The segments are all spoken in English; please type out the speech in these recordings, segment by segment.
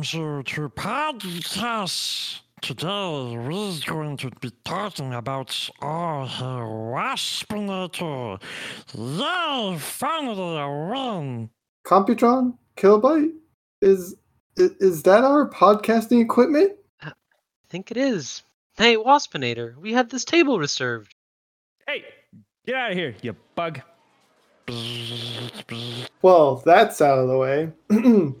welcomes you to podcast. Today we're going to be talking about our Waspinator. Yay! Finally a win! Computron? Kilobyte? Is, is is that our podcasting equipment? Uh, I think it is. Hey, Waspinator, we had this table reserved. Hey, get out of here, you bug. Well, that's out of the way.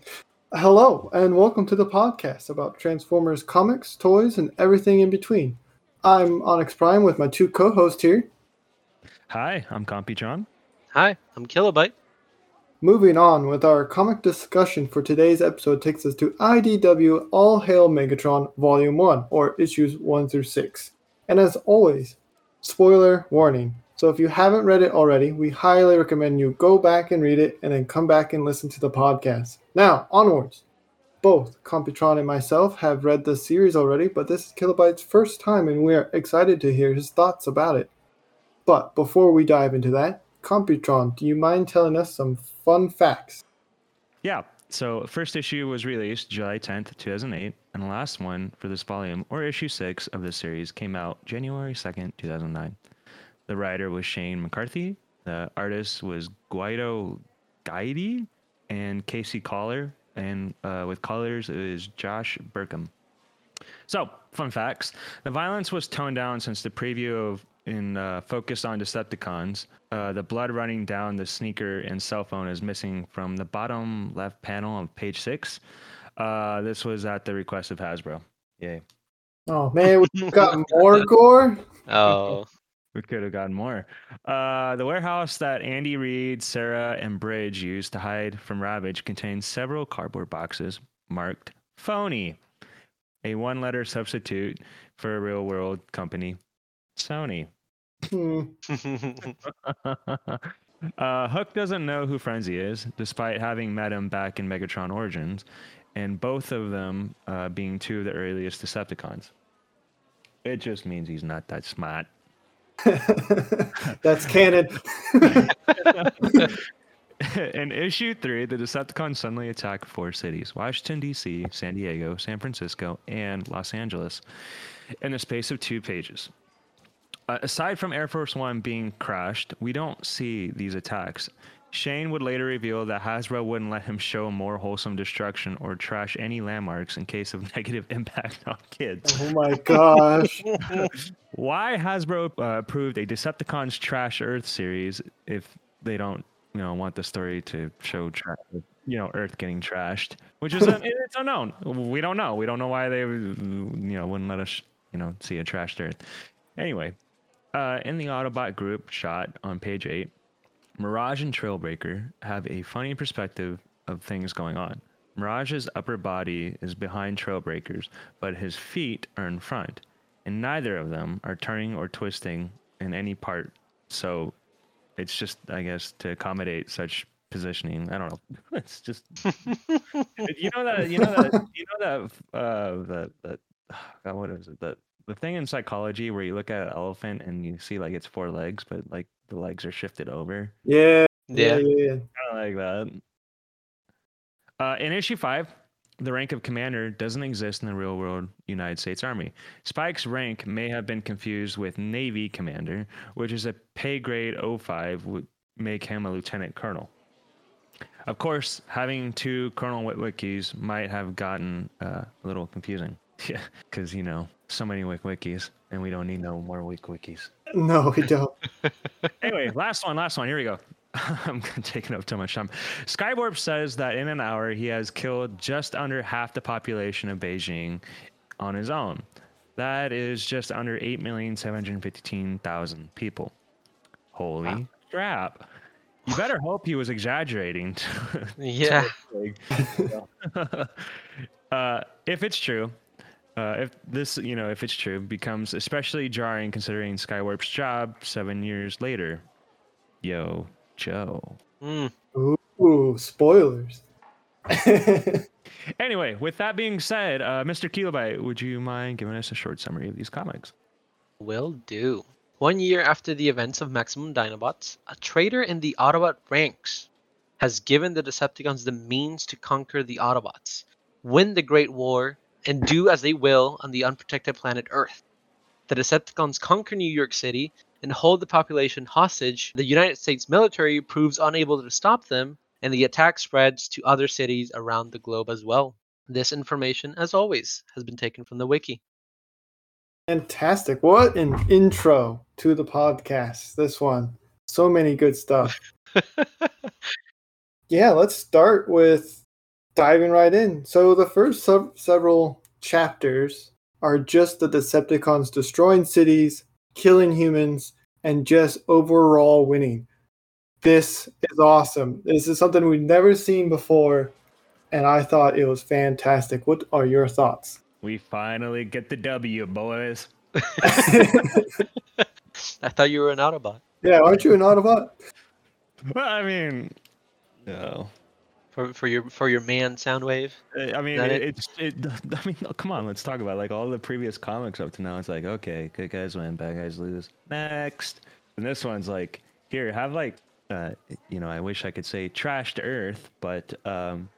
Hello, and welcome to the podcast about Transformers comics, toys, and everything in between. I'm Onyx Prime with my two co hosts here. Hi, I'm Computron. Hi, I'm Kilobyte. Moving on with our comic discussion for today's episode takes us to IDW All Hail Megatron Volume 1, or issues 1 through 6. And as always, spoiler warning. So if you haven't read it already, we highly recommend you go back and read it and then come back and listen to the podcast. Now, onwards. Both Computron and myself have read the series already, but this is Kilobyte's first time and we are excited to hear his thoughts about it. But before we dive into that, Computron, do you mind telling us some fun facts? Yeah, so first issue was released July 10th, 2008, and the last one for this volume, or issue 6 of this series, came out January 2nd, 2009. The writer was Shane McCarthy, the artist was Guido Guidi and Casey Coller, and uh, with colors is Josh Burcham. So, fun facts: the violence was toned down since the preview of in uh, focused on Decepticons. Uh, the blood running down the sneaker and cell phone is missing from the bottom left panel of page six. Uh, this was at the request of Hasbro. Yay! Oh man, we got more gore. Oh, We could have gotten more. Uh, the warehouse that Andy Reid, Sarah, and Bridge used to hide from Ravage contains several cardboard boxes marked phony, a one letter substitute for a real world company, Sony. Hmm. uh, Hook doesn't know who Frenzy is, despite having met him back in Megatron Origins, and both of them uh, being two of the earliest Decepticons. It just means he's not that smart. That's canon. In issue three, the Decepticons suddenly attack four cities Washington, D.C., San Diego, San Francisco, and Los Angeles in the space of two pages. Uh, aside from Air Force One being crashed, we don't see these attacks. Shane would later reveal that Hasbro wouldn't let him show more wholesome destruction or trash any landmarks in case of negative impact on kids. oh my gosh. Why Hasbro uh, approved a Decepticons Trash Earth series if they don't, you know, want the story to show, tra- you know, Earth getting trashed, which is un- it's unknown. We don't know. We don't know why they, you know, wouldn't let us, you know, see a trashed Earth. Anyway, uh, in the Autobot group shot on page eight, Mirage and Trailbreaker have a funny perspective of things going on. Mirage's upper body is behind Trailbreaker's, but his feet are in front, and neither of them are turning or twisting in any part. So it's just, I guess, to accommodate such positioning. I don't know. It's just you know that you know that you know that uh that the God, what is it the the thing in psychology where you look at an elephant and you see like its four legs, but like the legs are shifted over. Yeah. Yeah. yeah. Yeah. yeah. Kind of like that. Uh, in issue five, the rank of commander doesn't exist in the real world United States Army. Spike's rank may have been confused with Navy commander, which is a pay grade 05 would make him a lieutenant colonel. Of course, having two Colonel Witwikis might have gotten uh, a little confusing. Yeah, because you know, so many Witwikis, and we don't need no more Witwikis. No, we don't. anyway, last one, last one. Here we go. I'm taking up too much time. Skywarp says that in an hour he has killed just under half the population of Beijing on his own. That is just under 8,715,000 people. Holy Wow. crap. You better hope he was exaggerating. Yeah. uh, if it's true, uh, if this, you know, if it's true, becomes especially jarring considering Skywarp's job seven years later. Yo, Joe. Mm. Ooh, spoilers. Anyway, with that being said, uh, Mr. Kilobyte, would you mind giving us a short summary of these comics? Will do. One year after the events of Maximum Dinobots, a traitor in the Autobot ranks has given the Decepticons the means to conquer the Autobots. win the Great War, and do as they will on the unprotected planet Earth. The Decepticons conquer New York City and hold the population hostage. The United States military proves unable to stop them, and the attack spreads to other cities around the globe as well. This information, as always, has been taken from the wiki. Fantastic. What an intro to the podcast. This one. So many good stuff. yeah, let's start with diving right in. So, the first sub- several chapters are just the Decepticons destroying cities, killing humans, and just overall winning. This is awesome. This is something we've never seen before, and I thought it was fantastic. What are your thoughts? We finally get the W, boys. I thought you were an Autobot. Yeah, aren't you an Autobot? Well, I mean, no. For, for your for your man Soundwave. Uh, I mean, it, it? it's it. I mean, no, come on, let's talk about it. like all the previous comics up to now. It's like, okay, good guys win, bad guys lose. Next, and this one's like, here, have like, uh, you know, I wish I could say trash to earth, but um,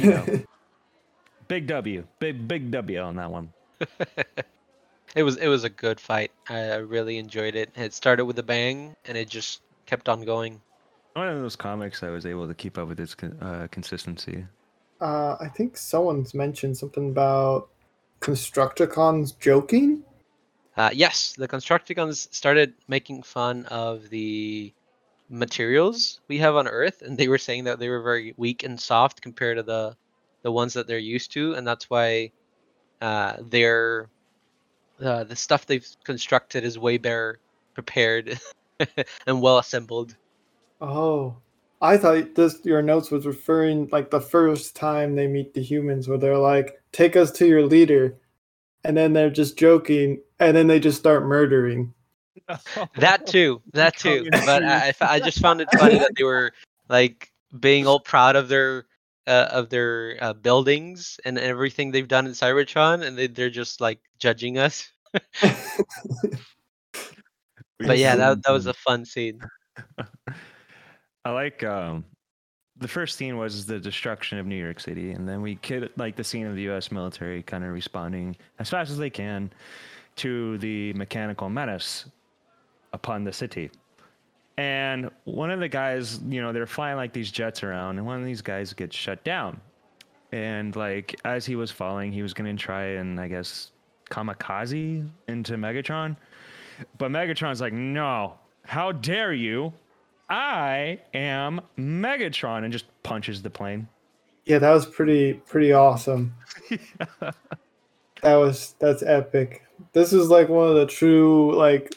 you know, big W, big big W on that one. It was it was a good fight. I I really enjoyed it. It started with a bang and it just kept on going. One of those comics I was able to keep up with its uh, consistency. Uh, I think someone's mentioned something about Constructicons joking. Uh, yes, the Constructicons started making fun of the materials we have on Earth, and they were saying that they were very weak and soft compared to the the ones that they're used to, and that's why uh, their uh, the stuff they've constructed is way better prepared and well assembled. Oh, I thought this your notes was referring like the first time they meet the humans, where they're like, "Take us to your leader," and then they're just joking, and then they just start murdering. That too, that too. Coming But I just found it funny that they were like being all proud of their uh, of their uh, buildings and everything they've done in Cybertron, and they, they're just like judging us. But yeah, that that was a fun scene. I like um the first scene was the destruction of New York City, and then we kid like the scene of the U.S. military kind of responding as fast as they can to the mechanical menace upon the city. And one of the guys, you know, they're flying like these jets around, and one of these guys gets shut down. And like as he was falling, he was gonna try and I guess kamikaze into Megatron. But Megatron's like, no, how dare you? I am Megatron and just punches the plane. Yeah, that was pretty pretty awesome. That was that's epic. This is like one of the true like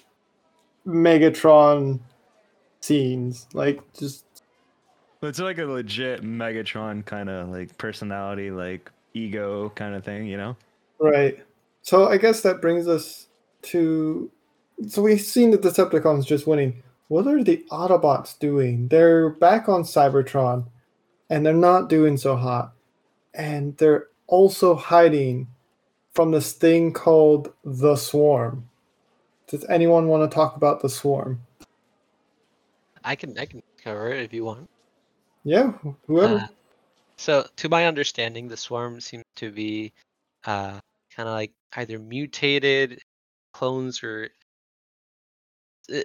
Megatron scenes. Like just It's like a legit Megatron kind of like personality, like ego kind of thing, you know? right. So I guess that brings us to so we've seen the Decepticons just winning. What are the Autobots doing? They're back on Cybertron and they're not doing so hot. And they're also hiding from this thing called the Swarm. Does anyone want to talk about the Swarm? I can I can cover it if you want. Yeah, whoever. Uh, so, to my understanding, the swarm seems to be uh, kind of like either mutated clones or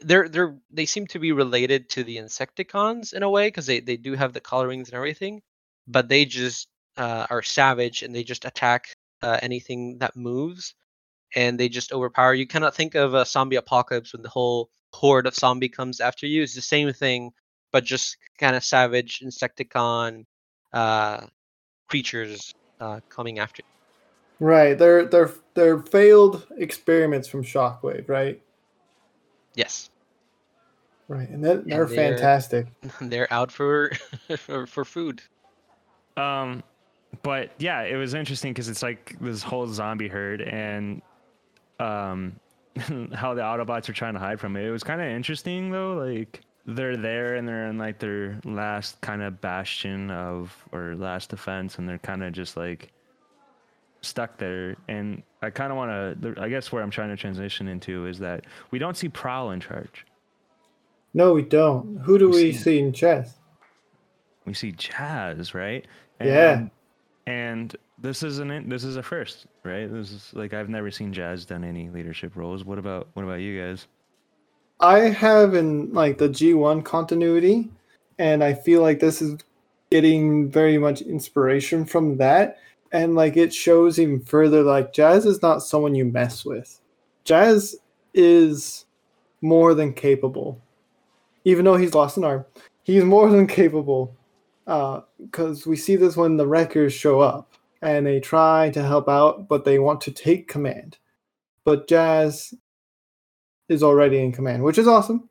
they're they're they seem to be related to the Insecticons in a way because they they do have the colorings and everything, but they just uh, are savage and they just attack uh, anything that moves, and they just overpower. You cannot think of a zombie apocalypse when the whole horde of zombie comes after you. It's the same thing, but just kind of savage Insecticon uh, creatures uh, coming after. you. Right, they're they're they're failed experiments from Shockwave, right? Yes, Right, and that, they're they're- fantastic. they're out for for, for food. Um, but yeah, it was interesting because it's like this whole zombie herd and um, how the Autobots are trying to hide from it. It was kind of interesting though. Like they're there and they're in like their last kind of bastion of or last defense, and they're kind of just like stuck there. And I kind of want to. I guess where I'm trying to transition into is that we don't see Prowl in charge. No, we don't. Who do We we see- see in chess? we see Jazz, right? Yeah. And, and this is an this is a first, right? This is like I've never seen Jazz done any leadership roles. What about what about you guys? I have in like the G1 continuity, and I feel like this is getting very much inspiration from that. And like it shows even further, like Jazz is not someone you mess with. Jazz is more than capable. Even though he's lost an arm, he's more than capable. Uh, because we see this when the Wreckers show up and they try to help out, but they want to take command. But Jazz is already in command, which is awesome,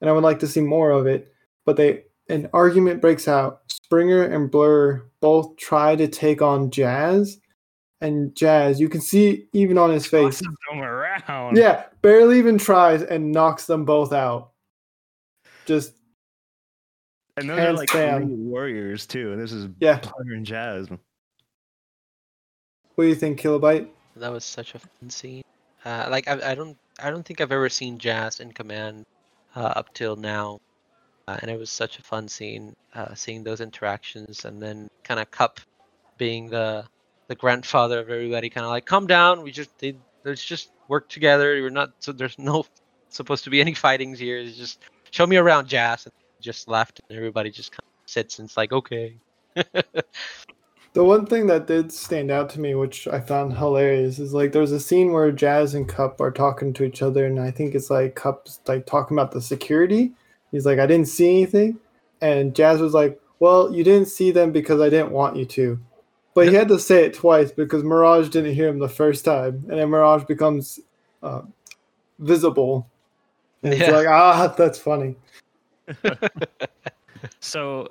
and I would like to see more of it. But they an argument breaks out. Springer and Blur both try to take on Jazz, and Jazz, you can see even on his face, them around. yeah, barely even tries and knocks them both out. Just and those are like three warriors too. This is yeah. Blur and Jazz. What do you think, Kilobyte? That was such a fun scene. Uh, like I, I don't I don't think I've ever seen Jazz in command uh, up till now, uh, and it was such a fun scene uh, seeing those interactions, and then kind of Kup being the the grandfather of everybody, kind of like calm down. We just they, let's just work together. We're not so there's no supposed to be any fightings here. It's just show me around, Jazz. And just left, and everybody just kind of sits and it's like okay. The one thing that did stand out to me, which I found hilarious, is like there's a scene where Jazz and Kup are talking to each other, and I think it's like Kup's like talking about the security. He's like, I didn't see anything, and Jazz was like, Well, you didn't see them because I didn't want you to. But he had to say it twice because Mirage didn't hear him the first time, and then Mirage becomes uh, visible. And it's Yeah. like, ah, that's funny. So,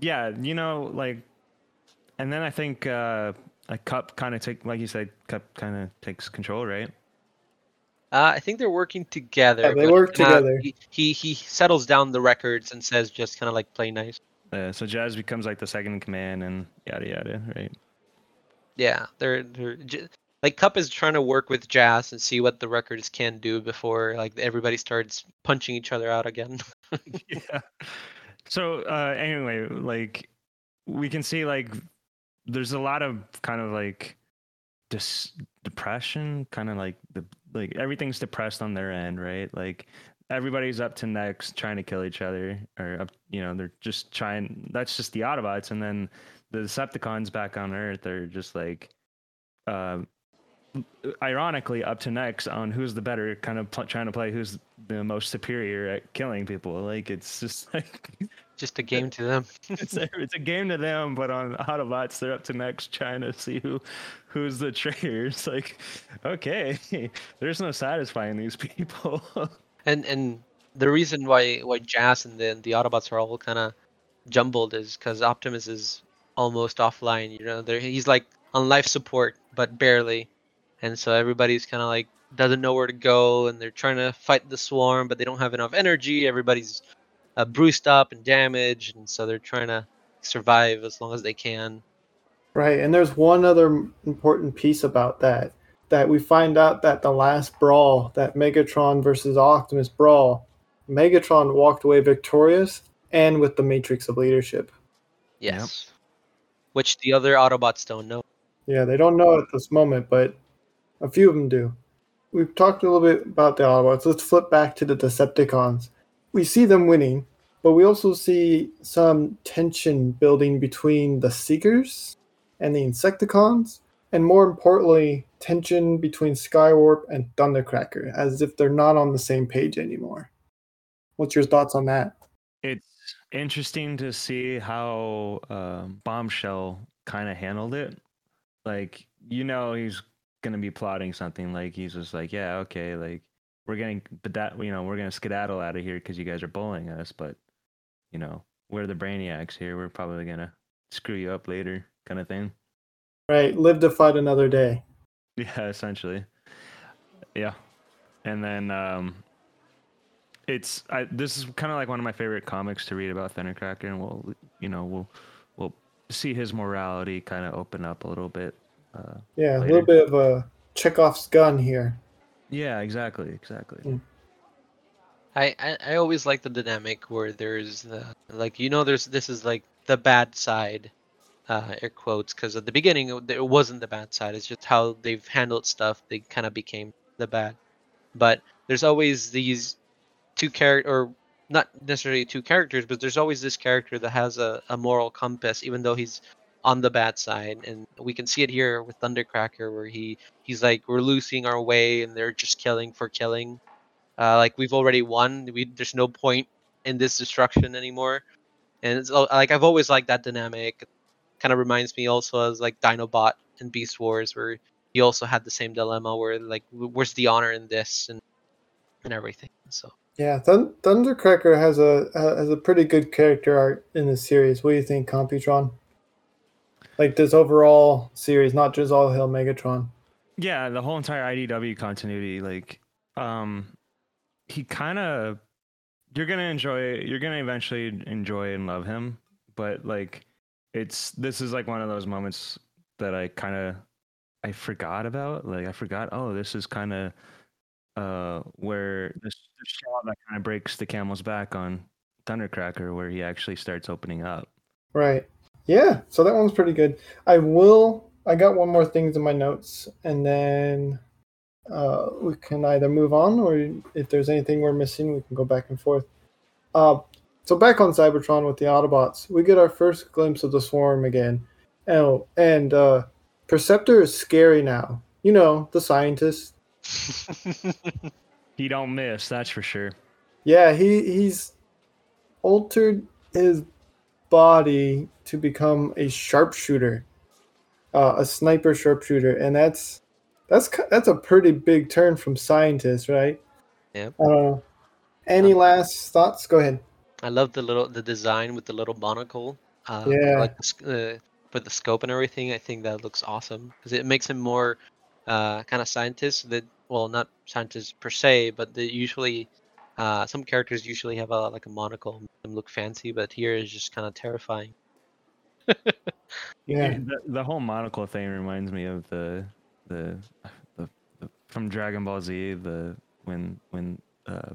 yeah, you know, like, and then I think uh, a Kup kind of take, like you said, Kup kind of takes control, right? Uh, I think they're working together. Yeah, they but, work uh, together. He, he he settles down the Wreckers and says just kind of like play nice. Uh, so Jazz becomes like the second in command, and yada yada, right? Yeah, they're they're like Kup is trying to work with Jazz and see what the Wreckers can do before like everybody starts punching each other out again. yeah. So uh, anyway, like we can see like there's a lot of kind of like dis- depression, kind of like the like everything's depressed on their end, right? Like everybody's up to next trying to kill each other, or up, you know, they're just trying. That's just the Autobots, and then the Decepticons back on Earth are just like. Um, ironically up to next on who's the better kind of pl- trying to play who's the most superior at killing people like it's just like just a game to them. it's a, it's a game to them, but on Autobots, they're up to next trying to see who who's the traitor. It's like, okay, there's no satisfying these people. And and the reason why why Jazz and then the Autobots are all kind of jumbled is because Optimus is almost offline. You know, there he's like on life support, but barely, and so everybody's kind of like doesn't know where to go, and they're trying to fight the swarm, but they don't have enough energy. Everybody's uh, bruised up and damaged, and so they're trying to survive as long as they can. Right, and there's one other important piece about that that we find out that the last brawl, that Megatron versus Optimus brawl, Megatron walked away victorious and with the Matrix of Leadership. Yes, which the other Autobots don't know. Yeah, they don't know at this moment, but a few of them do. We've talked a little bit about the Autobots. Let's flip back to the Decepticons. We see them winning, but we also see some tension building between the Seekers and the Insecticons, and more importantly, tension between Skywarp and Thundercracker, as if they're not on the same page anymore. What's your thoughts on that? it's interesting to see how um, Bombshell kind of handled it. Like, you know, he's gonna be plotting something. Like, he's just like, yeah, okay, like we're getting, but that, you know, we're gonna skedaddle out of here because you guys are bullying us. But, you know, we're the brainiacs here. We're probably gonna screw you up later, kind of thing. Right, live to fight another day. Yeah, essentially. Yeah, and then um, it's I, this is kind of like one of my favorite comics to read about Thundercracker, and we'll you know we'll we'll see his morality kind of open up a little bit. Uh, Yeah, a little bit of a Chekhov's gun here. yeah, exactly, exactly. Mm. I, I I always like the dynamic where there's the like you know there's this is like the bad side uh, air quotes because at the beginning it it wasn't the bad side. It's just how they've handled stuff. They kind of became the bad. But there's always these two character or not necessarily two characters, but there's always this character that has a, a moral compass, even though he's on the bad side. And we can see it here with Thundercracker, where he he's like, we're losing our way, and they're just killing for killing. Uh, like we've already won. We there's no point in this destruction anymore. And it's like I've always liked that dynamic. Kind of reminds me also as like Dinobot and Beast Wars, where he also had the same dilemma, where like, where's the honor in this and and everything. So. Yeah, Thun- Thundercracker has a has a pretty good character art in the series. What do you think, Computron? Like this overall series, not just All Hail Megatron. Yeah, the whole entire IDW continuity, like, um, he kind of, you're gonna enjoy, you're gonna eventually enjoy and love him, but like, it's this is like one of those moments that I kind of, I forgot about. Like, I forgot. Oh, this is kind of, uh, where this, this straw that kind of breaks the camel's back on Thundercracker, where he actually starts opening up. Right. Yeah, so that one's pretty good. I will I got one more things in my notes and then uh we can either move on or if there's anything we're missing we can go back and forth. Uh so back on Cybertron with the Autobots, we get our first glimpse of the swarm again. Oh, and uh Perceptor is scary now. You know, the scientist. He don't miss, that's for sure. Yeah, he he's altered his body to become a sharpshooter, uh, a sniper sharpshooter, and that's that's that's a pretty big turn from scientist, right? Yeah. I don't know. Any last thoughts? Go ahead. I love the little the design with the little monocle. Uh, Yeah. Like the, uh, with the scope and everything, I think that looks awesome because it makes him more uh, kind of scientist. That well, not scientist per se, but they usually uh, some characters usually have a like a monocle, make them look fancy, but here is just kind of terrifying. Yeah, The, the whole monocle thing reminds me of the, the the the from Dragon Ball Z the when when uh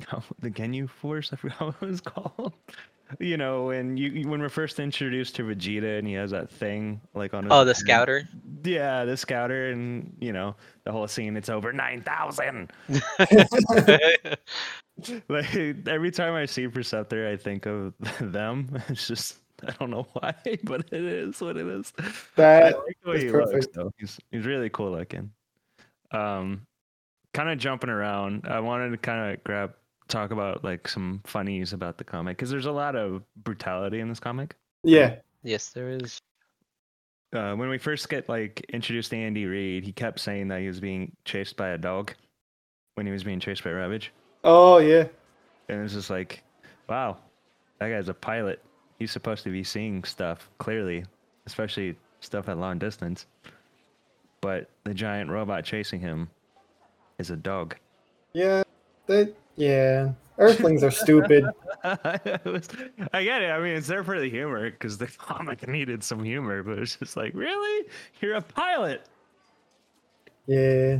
the Ginyu Force I forgot what it was called. You know when you you- when we're first introduced to Vegeta and he has that thing like on his Oh, the head. scouter. Yeah, the scouter and you know the whole scene. It's over nine thousand. Like every time I see Perceptor, I think of them. It's just I don't know why, but it is what it is. I that like is he looks though. He's he's really cool looking. Um, kind of jumping around. I wanted to kind of grab talk about like some funnies about the comic because there's a lot of brutality in this comic. yeah, yes, there is. Uh, when we first get like introduced to Andy Reid, he kept saying that he was being chased by a dog when he was being chased by Ravage. oh yeah, And it's just like, wow, that guy's a pilot. He's supposed to be seeing stuff clearly, especially stuff at long distance. But the giant robot chasing him is a dog. yeah. That yeah. Earthlings are stupid. Was- I get it. I mean, it's there for the humor because the comic needed some humor, but it's just like, really? You're a pilot. Yeah,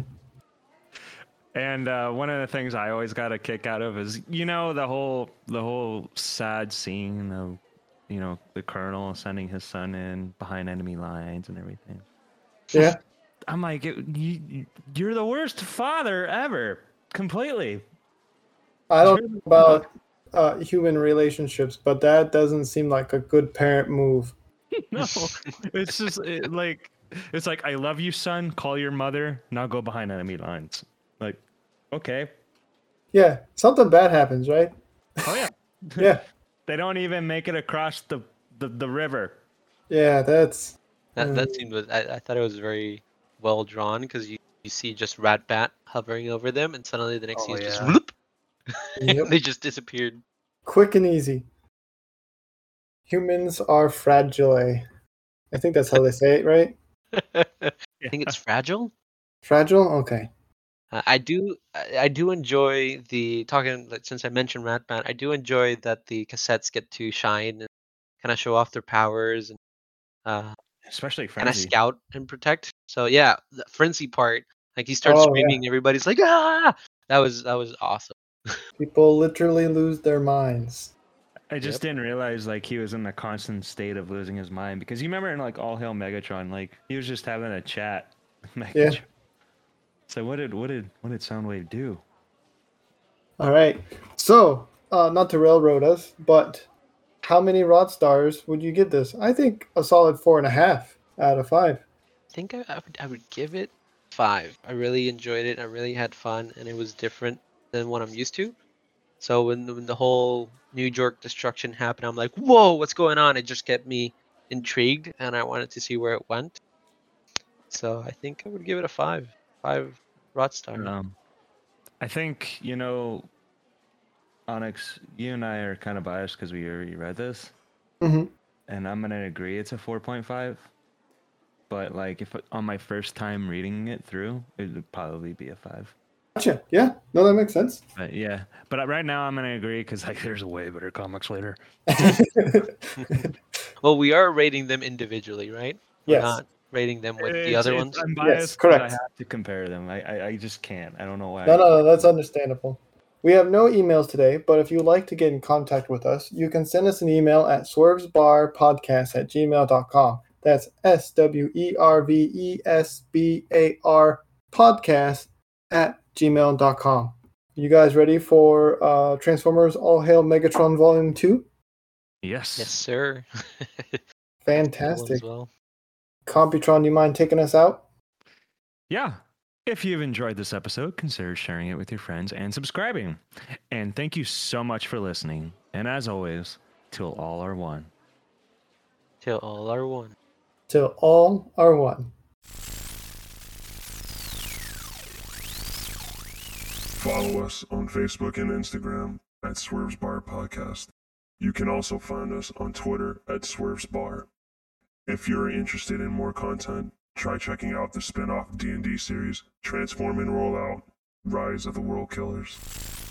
And uh, one of the things I always got a kick out of is, you know, the whole the whole sad scene of, you know, the colonel sending his son in behind enemy lines and everything. yeah. I'm like, you, you're the worst father ever, completely. I don't know about uh, human relationships, but that doesn't seem like a good parent move. No, it's just it, like it's like I love you, son. Call your mother. Now go behind enemy lines. Like, okay, Yeah, something bad happens, right? oh yeah. Yeah, They don't even make it across the the, the river. yeah. That's That that Mm. scene was. I, I thought it was very well drawn because you, you see just Ratbat hovering over them, and suddenly the next Oh, scene is just whoop, Yep. they just disappeared. quick and easy. Humans are fragile. I think that's how they say it, right? I think it's fragile. Fragile. Okay. Uh, I do I, I do enjoy the talking like, since I mentioned Ratbat, I do enjoy that the cassettes get to shine and kind of show off their powers and uh, especially kind of scout and protect. So yeah, the frenzy part, like he starts Oh, yeah. screaming, everybody's like ah! That was that was awesome. People literally lose their minds. I just Yep. didn't realize like he was in a constant state of losing his mind because you remember in like All Hail Megatron, like he was just having a chat. with Megatron. So what did what did what did Soundwave do? All right. So, uh, not to railroad us, but how many rod stars would you give this? I think a solid four and a half out of five. I think I, I would I would give it five. I really enjoyed it. I really had fun, and it was different than what I'm used to. So when the, when the whole New York destruction happened, I'm like, whoa, what's going on? It just kept me intrigued, and I wanted to see where it went. So I think I would give it a five. Five rod star. Um, I think you know, Onyx. You and I are kind of biased because we already read this, hmm and I'm gonna agree it's a 4.5. But like, if on my first time reading it through, it would probably be a five. Gotcha. Yeah. No, that makes sense. But yeah, but uh, right now I'm gonna agree because like there's way better comics later. Well, we are rating them individually, right? We're yes. not rating them with the other ones. I'm Yes, correct. I have to compare them. I, I I just can't. I don't know why. No, no, no, that's understandable. We have no emails today, but if you'd like to get in contact with us, you can send us an email at swervesbarpodcast at gmail.com. That's S W E R V E S B A R podcast at gmail.com. You guys ready for uh, Transformers All Hail Megatron Volume 2? Yes. Yes, sir. Fantastic. Well. Computron, do you mind taking us out? Yeah. If you've enjoyed this episode, consider sharing it with your friends and subscribing. And thank you so much for listening. And as always, till all are one. Till all are one. Till all are one. Follow us on Facebook and Instagram at Swerves Bar Podcast. You can also find us on Twitter at Swerves Bar. If you're interested in more content, try checking out the spin-off D&D series Transform and Roll Out: Rise of the World Killers.